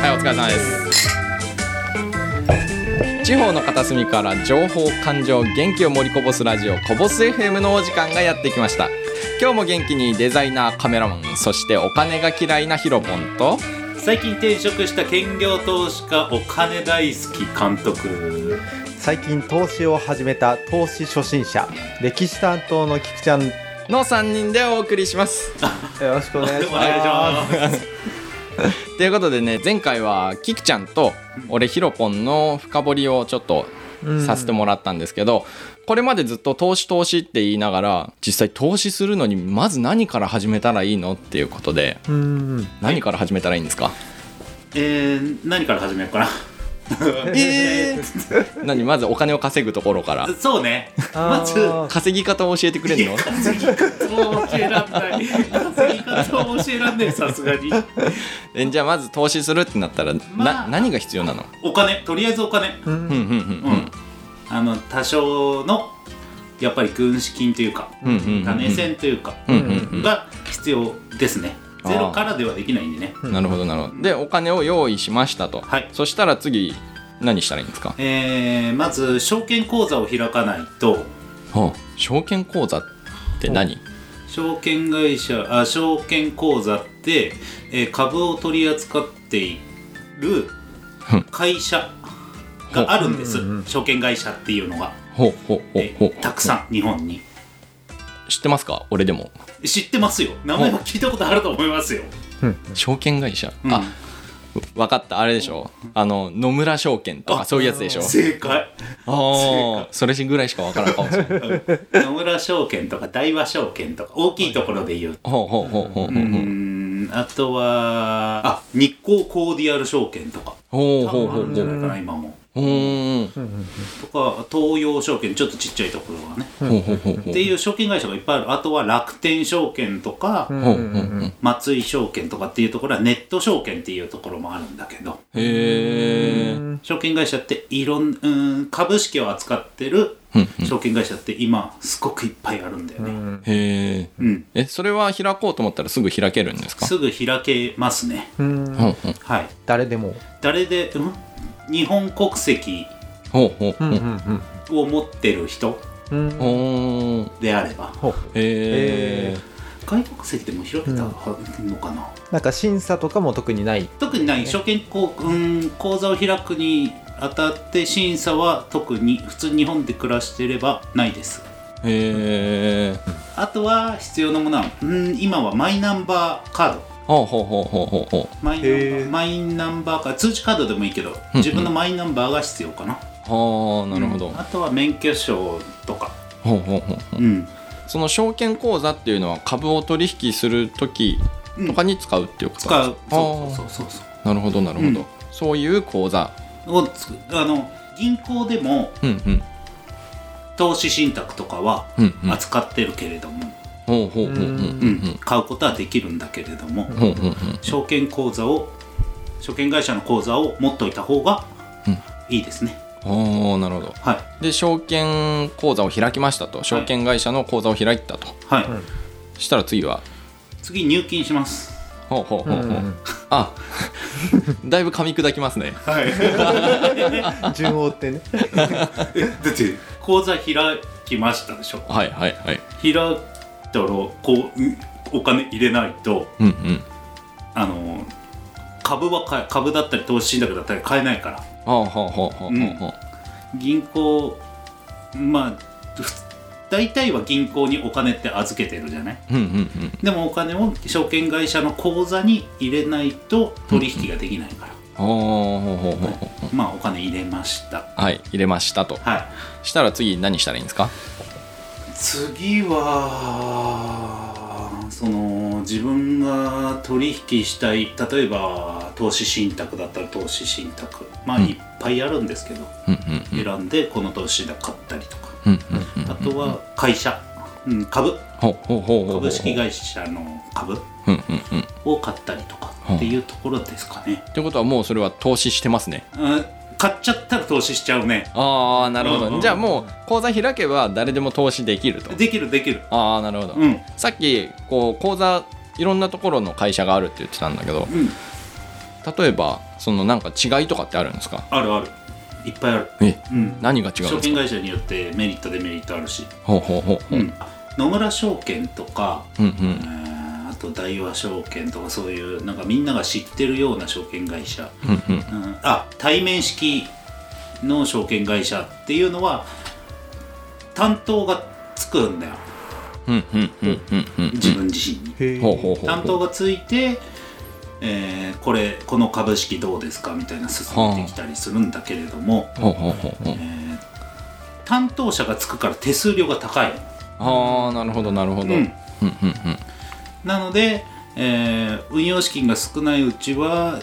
はいお疲れ様です。地方の片隅から情報感情元気を盛りこぼすラジオこぼす FM のお時間がやってきました。今日も元気にデザイナーカメラマンそしてお金が嫌いなヒロポンと。最近転職した兼業投資家お金大好き監督。最近投資を始めた投資初心者歴史担当の菊ちゃんよの3人でお送りします。ろしくお願いしまます。ということでね前回はキクちゃんと俺ヒロポンの深掘りをちょっとすさせてもらったんですけど、これまでずっと投資投資って言いながら実際投資するのにまず何から始めたらいいのっていうことでうん。何から始めたらいいんですか？えー、何から始めようかな えー、何まずお金を稼ぐところから。そうね。まず稼ぎ方を教えてくれるの？稼ぎ方を教えらんない。稼ぎ方を教えらんない。さすがに。えじゃあまず投資するってなったら、まあ。な何が必要なの？お金。とりあえずお金。うん。うんうんうんうん。あの多少のやっぱり軍資金というかうんうんうんうん。種銭というかうんうんうん。が必要ですねゼロからではできないんでね。なるほどなるほど。でお金を用意しましたと、はい。そしたら次何したらいいんですか？えー、まず証券口座を開かないと。はあ、証券口座って何？証券会社あ証券口座って、えー株を取り扱っているうん。会社があるんです、証券会社っていうのが、ほうほうほほたくさん日本に。知ってますか？俺でも知ってますよ。名前は聞いたことあると思いますよ、証券会社、うん。あ分かった。あれでしょ。あの野村証券とかあそういうやつでしょ。正解。ああそれぐらいしか分からんかもしれない野村証券とか大和証券とか大きいところで言うほうほうほうほうほう。うあとはあ日光コーディアル証券とか。ほう多ほうほう。ほ分あるんじゃないかな今もうーんとか東洋証券ちょっとちっちゃいところがね。っていう証券会社がいっぱいある。あとは楽天証券とか、松井証券とかっていうところはネット証券っていうところもあるんだけど。証券会社っていろんうん株式を扱ってる証券会社って今すごくいっぱいあるんだよね、へえうん。えそれは開こうと思ったらすぐ開けるん。ですかすぐ開けますねはい誰でも誰で、うん日本国籍を持ってる人であれば。え外国籍でも開けたのかな、なんか審査とかも特にない。特にない。証券こう、うん、口座を開くにあたって審査は特に普通日本で暮らしてればないです。へえあとは必要なものは、うん、今はマイナンバーカードほうほうほうほうほうほう。マイナンバへー。ーマイナンバーカード通知カードでもいいけどうん自分のマイナンバーが必要かな、はあなるほど、うん。あとは免許証とか、ほうほうほうほう。うん、その証券口座っていうのは株を取引する時とかに使うっていうこと使うなんですか、そうそうそうそう。なるほどなるほど、うん。そういう口座。をつくあの銀行でもうんうん。投資信託とかはうんうん。扱ってるけれども、ほうほうほうほううん。うん。買うことはできるんだけれども、証券口座を証券会社の口座を持っといた方がうん。いいですね、ほうなるほど。はい。で証券口座を開きましたと。証券会社の口座を開いたと、はい、うん。したら次は？次入金します。ほうほうほうほう、うん。あ だいぶ噛み砕きますね。はい。順を追ってね。だって口座開きましたでしょ。はいはいはい。開いたらこううんお金入れないとうんうん。あの株は株だったり投資信託だったり買えないから。銀行まあふ大体は銀行にお金って預けてるじゃない？でもお金を証券会社の口座に入れないと取引ができないから、まあお金入れました。はい入れましたと。はい。したら次何したらいいんですか？次はその自分が取引したい例えば投資信託だったら投資信託。まあうん。いっぱいあるんですけど、うんうんうん。選んでこの投資信託買ったりとか。うんうんうんあとは会社、うん、株。株式会社の株を買ったりとかっていうところですかね、ってことはもうそれは投資してますね。うん買っちゃったら投資しちゃうね。ああなるほど、うんうん。じゃあもう口座開けば誰でも投資できると。できるできる。ああなるほど、うん。さっきこう口座いろんなところの会社があるって言ってたんだけどうん。例えばそのなんか違いとかってあるんですか？あるある。いっぱいある。えうん。何が違うん証ですか？券会社によってメリットデメリットあるし、ほうほうほうほう。うん。野村証券とか、うんうえんーあと大和証券とかそういうなんかみんなが知ってるような証券会社、うんうん。うん、あ対面式の証券会社っていうのは担当がつくんだよ。うんうんうんうんうん。自分自身に。担当がついて、えーこれこの株式どうですか？みたいな進めてきたりするんだけれども、ほうほうほうほう。えー担当者がつくから手数料が高いああなるほどなるほど。うん。うんうんうんなので、えー運用資金が少ないうちは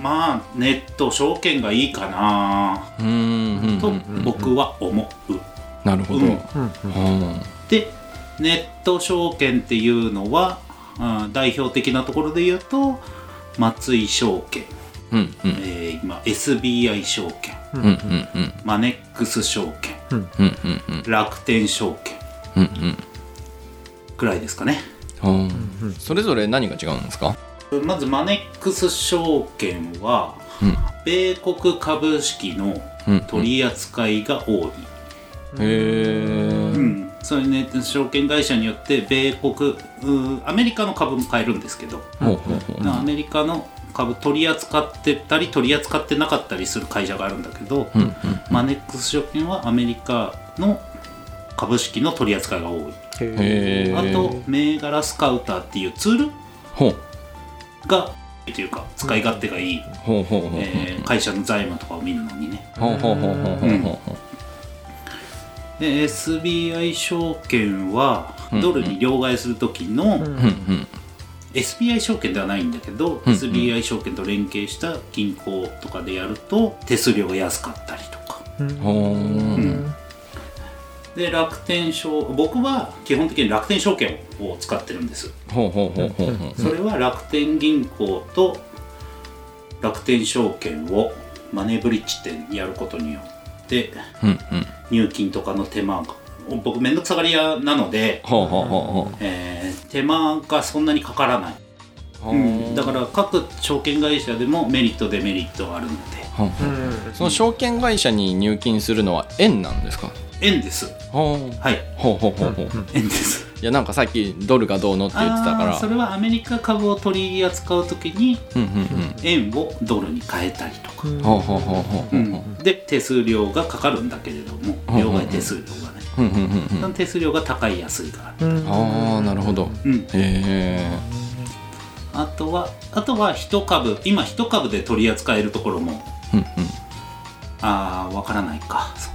まあネット証券がいいかな。うんうんうんとうん。僕は思う。なるほど、うん。うんうんうん。でネット証券っていうのはあー代表的なところで言うと松井証券、うんうん。えー今 SBI 証券。うんうんうん。マネックス証券。うんうんうん。楽天証券。うんうん。くらいですかねうん。それぞれ何が違うんですか？まずマネックス証券はうん。米国株式のうん。取り扱いが多い、へえうん。そういうね証券会社によって米国アメリカの株も買えるんですけど、アメリカの株取り扱ってたり取り扱ってなかったりする会社があるんだけど、うんうん。マネックス証券はアメリカの株式の取り扱いが多い、あと銘柄スカウターっていうツールがというか使い勝手がいい、会社の財務とかを見るのにね。で SBI 証券はうんドルに両替する時の、SBI 証券ではないんだけど、うん SBI 証券と連携した銀行とかでやると手数料が安かったりとか。うんで楽天証僕は基本的に楽天証券を使ってるんです。ほうほうほうほうほう。それは楽天銀行と楽天証券をマネーブリッジってやることによってうんうん。入金とかの手間が僕めんどくさがり屋なので、ほうほうほうほう。えー手間がそんなにかからない、ほう。うん。だから各証券会社でもメリットデメリットがあるので。その証券会社に入金するのは円なんですか？円です。はい。ほうほうほうほう。円です。いやなんかさっきドルがどうのって言ってたから。それはアメリカ株を取り扱う時に円をドルに変えたりとか、ほうほうほうほうほう。ほうで手数料がかかるんだけれどもうん両替手数料がね、うんうん手数料が高い安いがある、ああなるほど。うん、へえ。あとはあとは一株。今一株で取り扱えるところもうんうん。ああわからないか。そ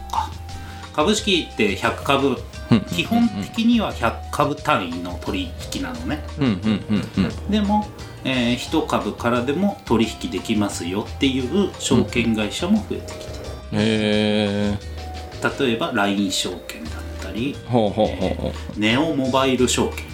株式って100株。うん。基本的には100株単位の取引なのね。うんうんうんうん。でも、え1株からでも取引できますよっていう証券会社も増えてきて、へえ例えば LINE 証券だったりネオモバイル証券。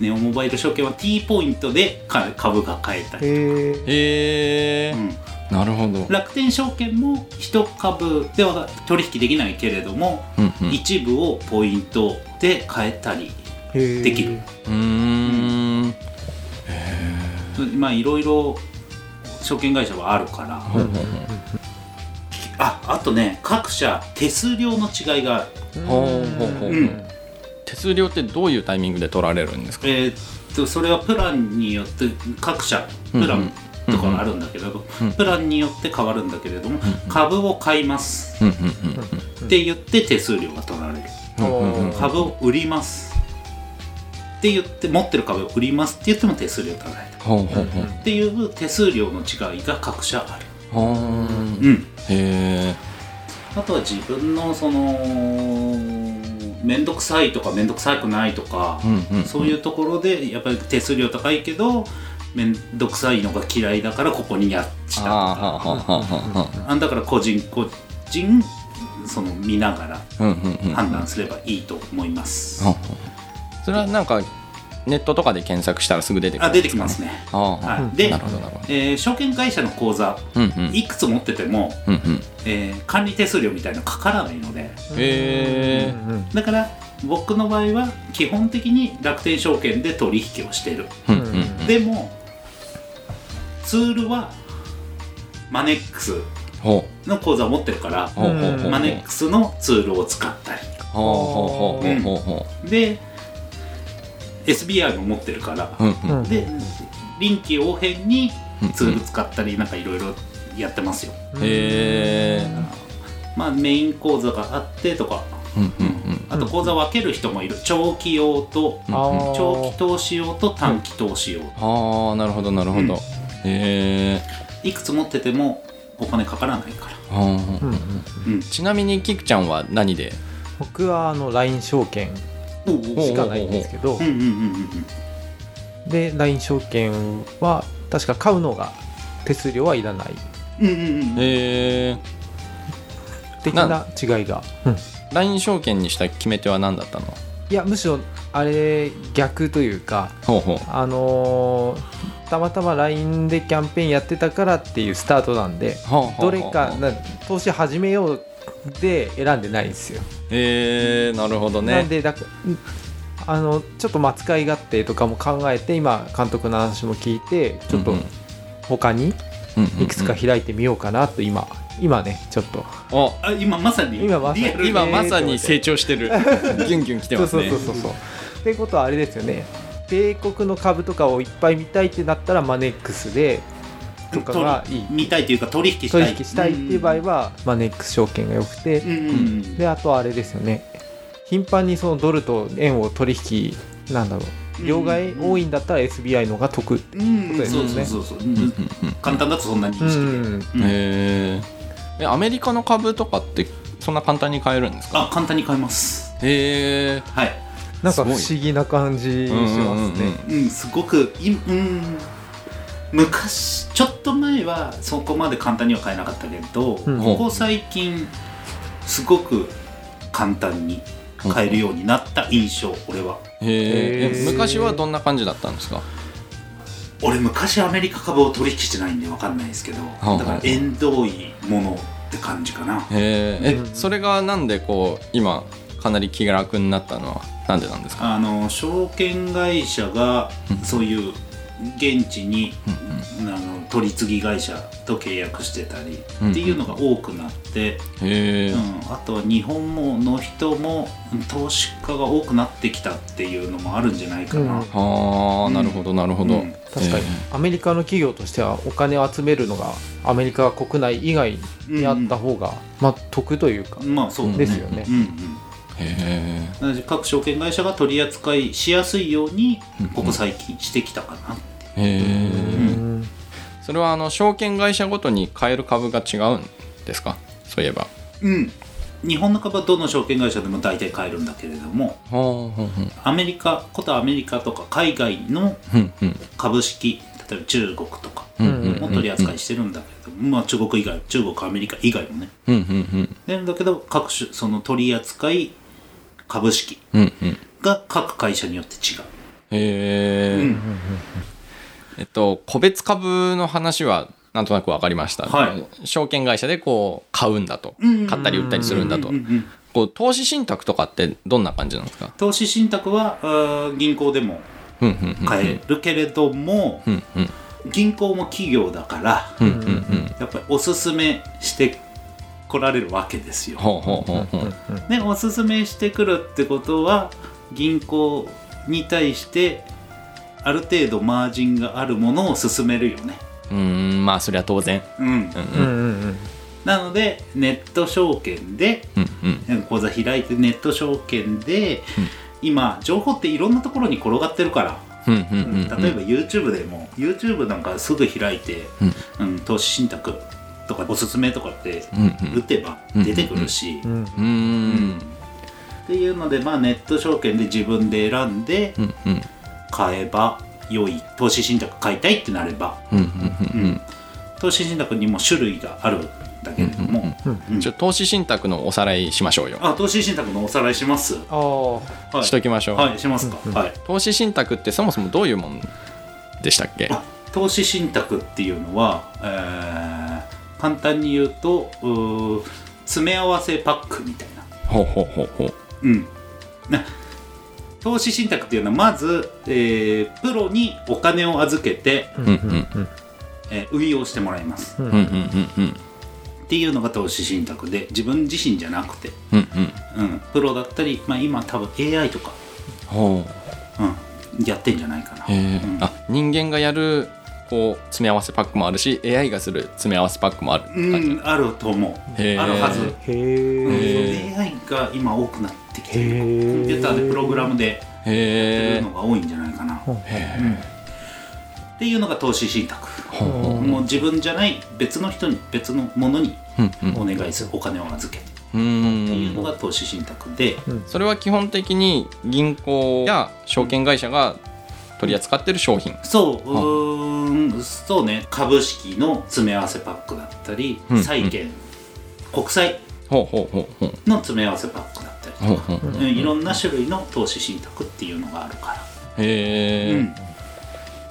ネオモバイル証券は T ポイントでか株が買えたり、へへえうんなるほど。楽天証券も1株では取引できないけれども、うんうん。一部をポイントで買えたりえできる。うーん。まあいろいろ証券会社はあるから、ああとね各社手数料の違いがある。ほうほうほう。ほううん。手数料ってどういうタイミングで取られるんですか？えーっとそれはプランによって各社プランとかがあるんだけれど、うんプランによって変わるんだけれども、株を買います。って言って手数料が取られる、株を売ります。って言って持ってる株を売ります。って言っても手数料取られる。っていう手数料の違いが各社ある、ほううん、へえあとは自分のその面倒くさいとか面倒くさくないとか、うんうん。そういうところでやっぱり手数料高いけど面倒くさいのが嫌いだからここにやっした。とかはあだから個人個人その見ながらうんうんうん。判断すればいいと思います、それはなんかネットとかで検索したらすぐ出てくるあ出てきますね、ああはい、でなるほどなるほど。えー証券会社の口座うんうん。いくつ持ってても、うんうん。えー管理手数料みたいなのかからないので。へえだから僕の場合は基本的に楽天証券で取引をしてる。うんうん。でもツールはマネックスほの口座を持ってるからマネックスのツールを使ったり。で SBI も持ってるからううんうん。で臨機応変にツール使ったりなんかいろいろやってますよ。へえまあメイン口座があってとか。あと口座分ける人もいる。長期用と長期投資用と短期投資用。ああなるほどなるほど、うんへえいくつ持っててもお金かからないから。うんうんうんちなみにキクちゃんは何で？僕はあの LINE 証券しかないんですけど。うんうんうんうん。で LINE 証券は確か買うのが手数料はいらない。うんうんうんうん。へえ的な違いが、うん LINE 証券にした決め手は何だったの？いやむしろあれ逆というかほうほう。あのーたまたま LINE でキャンペーンやってたからっていうスタートなんでどれかな投資始めようで選んでないんですよ、へえなるほどね。なんでだあのちょっとまあ使い勝手とかも考えて今監督の話も聞いてちょっと他にいくつか開いてみようかなと今今ねちょっと。おあ今まさに。今まさに。今まさに成長してる。ギュンギュン来て そうそうますねそうそうそう。ってことはあれですよね米国の株とかをいっぱい見たいってなったらマネックスでとかがいい。見たいというか取引したい。取引したいっていう場合はマネックス証券が良くてであとはあれですよね。頻繁にそのドルと円を取引なんだろう両替多いんだったら SBI の方が得うんことですそうねそうそうそう、うんう。んうん。簡単だとそんなに意う識で、へえアメリカの株とかってそんな簡単に買えるんですか？あ簡単に買えます。へえはいなんか不すごい。思議な感じしますね。うんすごくいうん昔ちょっと前はそこまで簡単には買えなかったけど、うん。ここ最近すごく簡単に買えるようになった印象俺は。へえ昔はどんな感じだったんですか？俺昔アメリカ株を取引してないんで分かんないですけどあだから縁遠いものって感じかな。へえそれがなんでこう今かなり気楽になったのはなんでなんですか？あの証券会社がそういう現地に、あの取り次ぎ会社と契約してたりっていうのが多くなって、へえ。うん。あとは日本もの人も投資家が多くなってきたっていうのもあるんじゃないかな、うん。はあなるほどなるほど、うん。確かに。アメリカの企業としてはお金を集めるのがアメリカ国内以外にあった方が、まあ得というか、まあそう。ですよね。うんうんなので各証券会社が取り扱いしやすいようにここ最近してきたかな、へえうん。それはあの証券会社ごとに買える株が違うんですか？そういえば。うん。日本の株はどの証券会社でも大体買えるんだけれどもアメリカことアメリカとか海外のうんうん。株式例えば中国とかうんうんうんも取り扱いしてるんだけれども、まあ中国以外中国アメリカ以外もね。うんうんなん。だけど各種その取り扱い株式が各会社によって違う、へえ、うん。えっと個別株の話はなんとなく分かりました、はい。証券会社でこう買うんだと。うん。買ったり売ったりするんだと。こう投資信託とかってどんな感じなんですか？投資信託は銀行でも買えるけれども銀行も企業だからやっぱりおすすめしてこられるわけですよ。でおすすめしてくるってことは銀行に対してある程度マージンがあるものを勧めるよね。うーんまあそりゃ当然。うん、うんうん。うんうんなのでネット証券でうんうん。口座開いてネット証券で、今情報っていろんなところに転がってるから、うんうんうんうん。例えば YouTube でも YouTube なんかすぐ開いて、うん投資信託とかおすすめとかってうん打てば出てくるし、っていうので、まあ、ネット証券で自分で選んで買えば良い投資信託買いたいってなれば、投資信託にも種類があるんだけれども、投資信託のおさらいしましょうよ。あ投資信託のおさらいします？ああはい。しときましょう、はいしますか、はい。投資信託ってそもそもどういうもんでしたっけ？あ投資信託っていうのは、えー簡単に言うとうー詰め合わせパックみたいな、ほうほうほうほう。うん、な投資信託っていうのはまず、えープロにお金を預けて、うんうんえー運用してもらいます、うんうんうんうん。うんっていうのが投資信託で自分自身じゃなくて、うんうん。うん、プロだったり、まあ、今多分 AI とか、ほう。うん、やってんじゃないかな、へえうん。あ人間がやるこう詰め合わせパックもあるし AI がする詰め合わせパックもある。うん、あると思う。あるはず、へうん AI が今多くなってきてるコンピューターでプログラムでやってるのが多いんじゃないかな、ほううん。っていうのが投資信託。ほうほう。もう自分じゃない別の人に別のものにうんうん。お願いするお金を預けて。うっていうのんが投資信託で。それは基本的に銀行や証券会社が取り扱ってる商品。そう。うーんそうね株式の詰め合わせパックだったりうん債券国債の詰め合わせパックだったり。ほうほうほう。うんいろんな種類の投資信託っていうのがあるから、へえ、うん。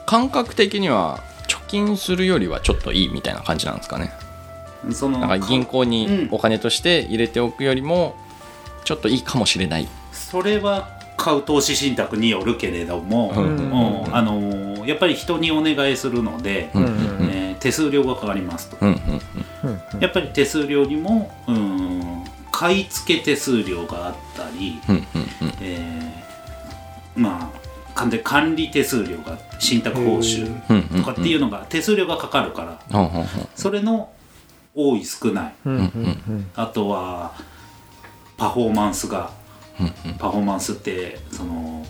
感覚的には貯金するよりはちょっといいみたいな感じなんですかね。そのなんか銀行にうんお金として入れておくよりもちょっといいかもしれない。それは買う投資信託によるけれども、あのーやっぱり人にお願いするので、うん。うんえー手数料がかかりますと、うんうんうん。やっぱり手数料にもうん買い付け手数料があったり、うんうんえーまあ完全管理手数料が信託報酬うんうんうんとかっていうのが手数料がかかるからほうほうほう。それの多い少ない。うんうんうん。あとはパフォーマンスが。うんうん。パフォーマンスってその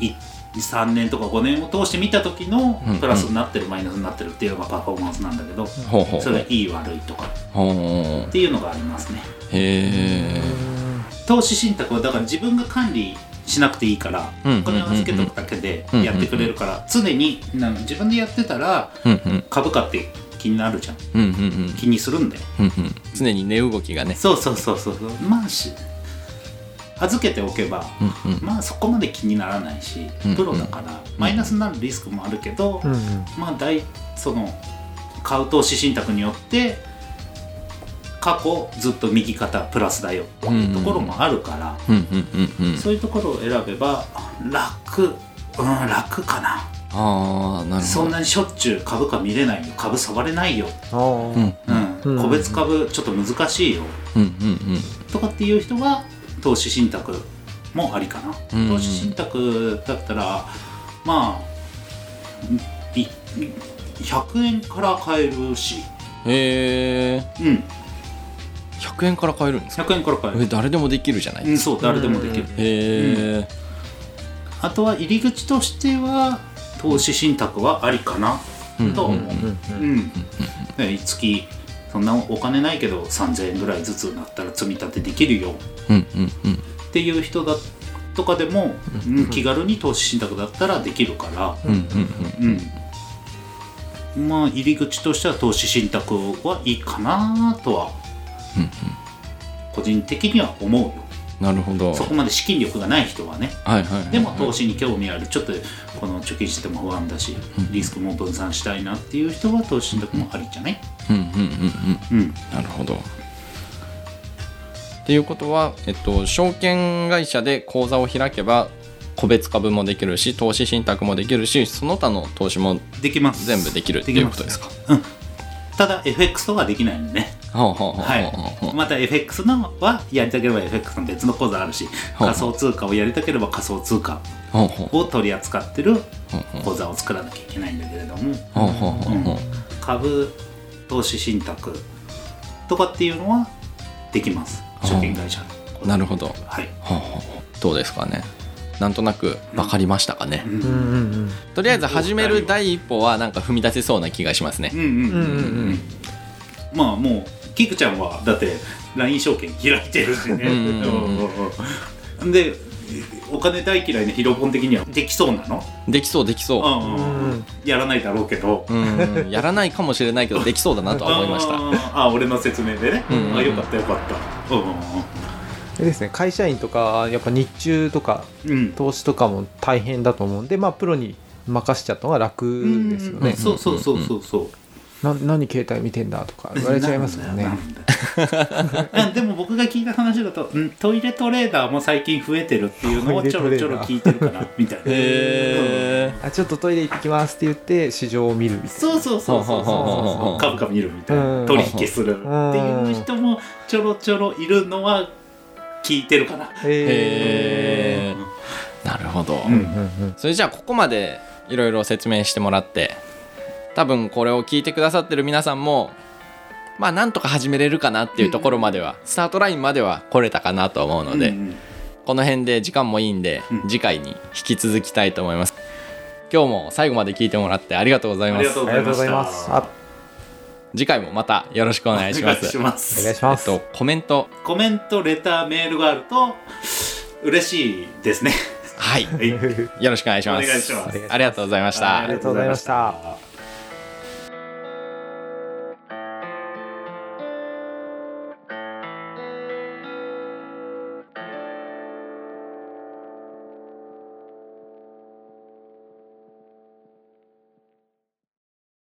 い3年とか5年を通して見た時のプラスになってるマイナスになってるっていうのがパフォーマンスなんだけどそれがいい悪いとか。っていうのがありますね。へえ投資信託はだから自分が管理しなくていいからうんお金を預けとくだけでうんやってくれるから常になんか自分でやってたら株価って気になるじゃん。気にするんだよ。常に値動きがね。そうそうそうそうそう。まあし預けておけばうんうん。まあそこまで気にならないしうんプロだからマイナスになるリスクもあるけどうんうん。まあ大その買う投資信託によって過去ずっと右肩プラスだよっていうところもあるからうんうんうんうん。そういうところを選べば楽うん楽かな。ああなるほど。そんなにしょっちゅう株価見れないよ。株触れないよ、うんうん。うん。個別株ちょっと難しいよ。うんうん。とかっていう人は投資信託もありかな、うん。投資信託だったらまあい100円から買えるし、うんへえ。うん、100円から買えるんですか？100円から買える、え誰でもできるじゃない？うん、そう誰でもできる、うん。へえ。あとは入り口としては投資信託はありかな。うん。と。思う、月そんなお金ないけど3000円ぐらいずつなったら積み立てできるよ。っていう人だとかでも、うん。気軽に投資信託だったらできるから、うんまあ入り口としては投資信託はいいかなとは個人的には思うよなるほど。そこまで資金力がない人はね。はいはいはいでも投資に興味あるちょっとこの貯金してても不安だしリスクも分散したいなっていう人は投資信託もありじゃない？うんうんうんうん。うん。なるほど。っていうことは、えっと、証券会社で口座を開けば個別株もできるし投資信託もできるしその他の投資もできます。全部できるっていうことですか？ただ FX とはできないんでねはい。また FX のはやりたければ FX の別の口座あるし仮想通貨をやりたければ仮想通貨を取り扱ってるほうほう。口座を作らなきゃいけないんだけれども。株投資信託とかっていうのはできます。証券会社のなるほど。はい、ほうほうほう。どうですかね。なんとなく分かりましたかね、うん。とりあえず始める第一歩はなんか踏み出せそうな気がしますね。まあもうキクちゃんはだって LINE 証券開いてるしね。うん。うん。うんうんでお金大嫌いなヒロポン的にはできそうなの？できそうできそう。うんうんうん。やらないだろうけど。うん。やらないかもしれないけどできそうだなとは思いました。あーあー俺の説明でね、うんうんうん。あよかったよかった。うんでですね会社員とかやっぱ日中とかうん。うん投資とかも大変だと思うんでまあプロに任しちゃった方が楽ですよね。そうそうそうそうそうな何携帯見てんだとか言われちゃいますもんね。で。も僕が聞いた話だとんトイレトレーダーも最近増えてるっていうのをちょろちょろ聞いてるかなみたいな。へあちょっとトイレ行ってきますって言って市場を見るみたいな。そうそうそうそうほうほうほうほうそう。株価見るみたいうん。な取引するっていう人もちょろちょろいるのは聞いてるかな。へえなるほど、うんうんうん。それじゃあここまでいろいろ説明してもらって多分これを聞いてくださってる皆さんもまあなんとか始めれるかなっていうところまでは、スタートラインまでは来れたかなと思うので、うんうん。この辺で時間もいいんで、うん。次回に引き続きたいと思います。今日も最後まで聞いてもらってありがとうございます。ありがとうございます。あ次回もまたよろしくお願いします。お願いします。えっとコメント。コメントレターメールがあると嬉しいですね。はい。はい。よろしくお願いします。ありがとうございました。ありがとうございました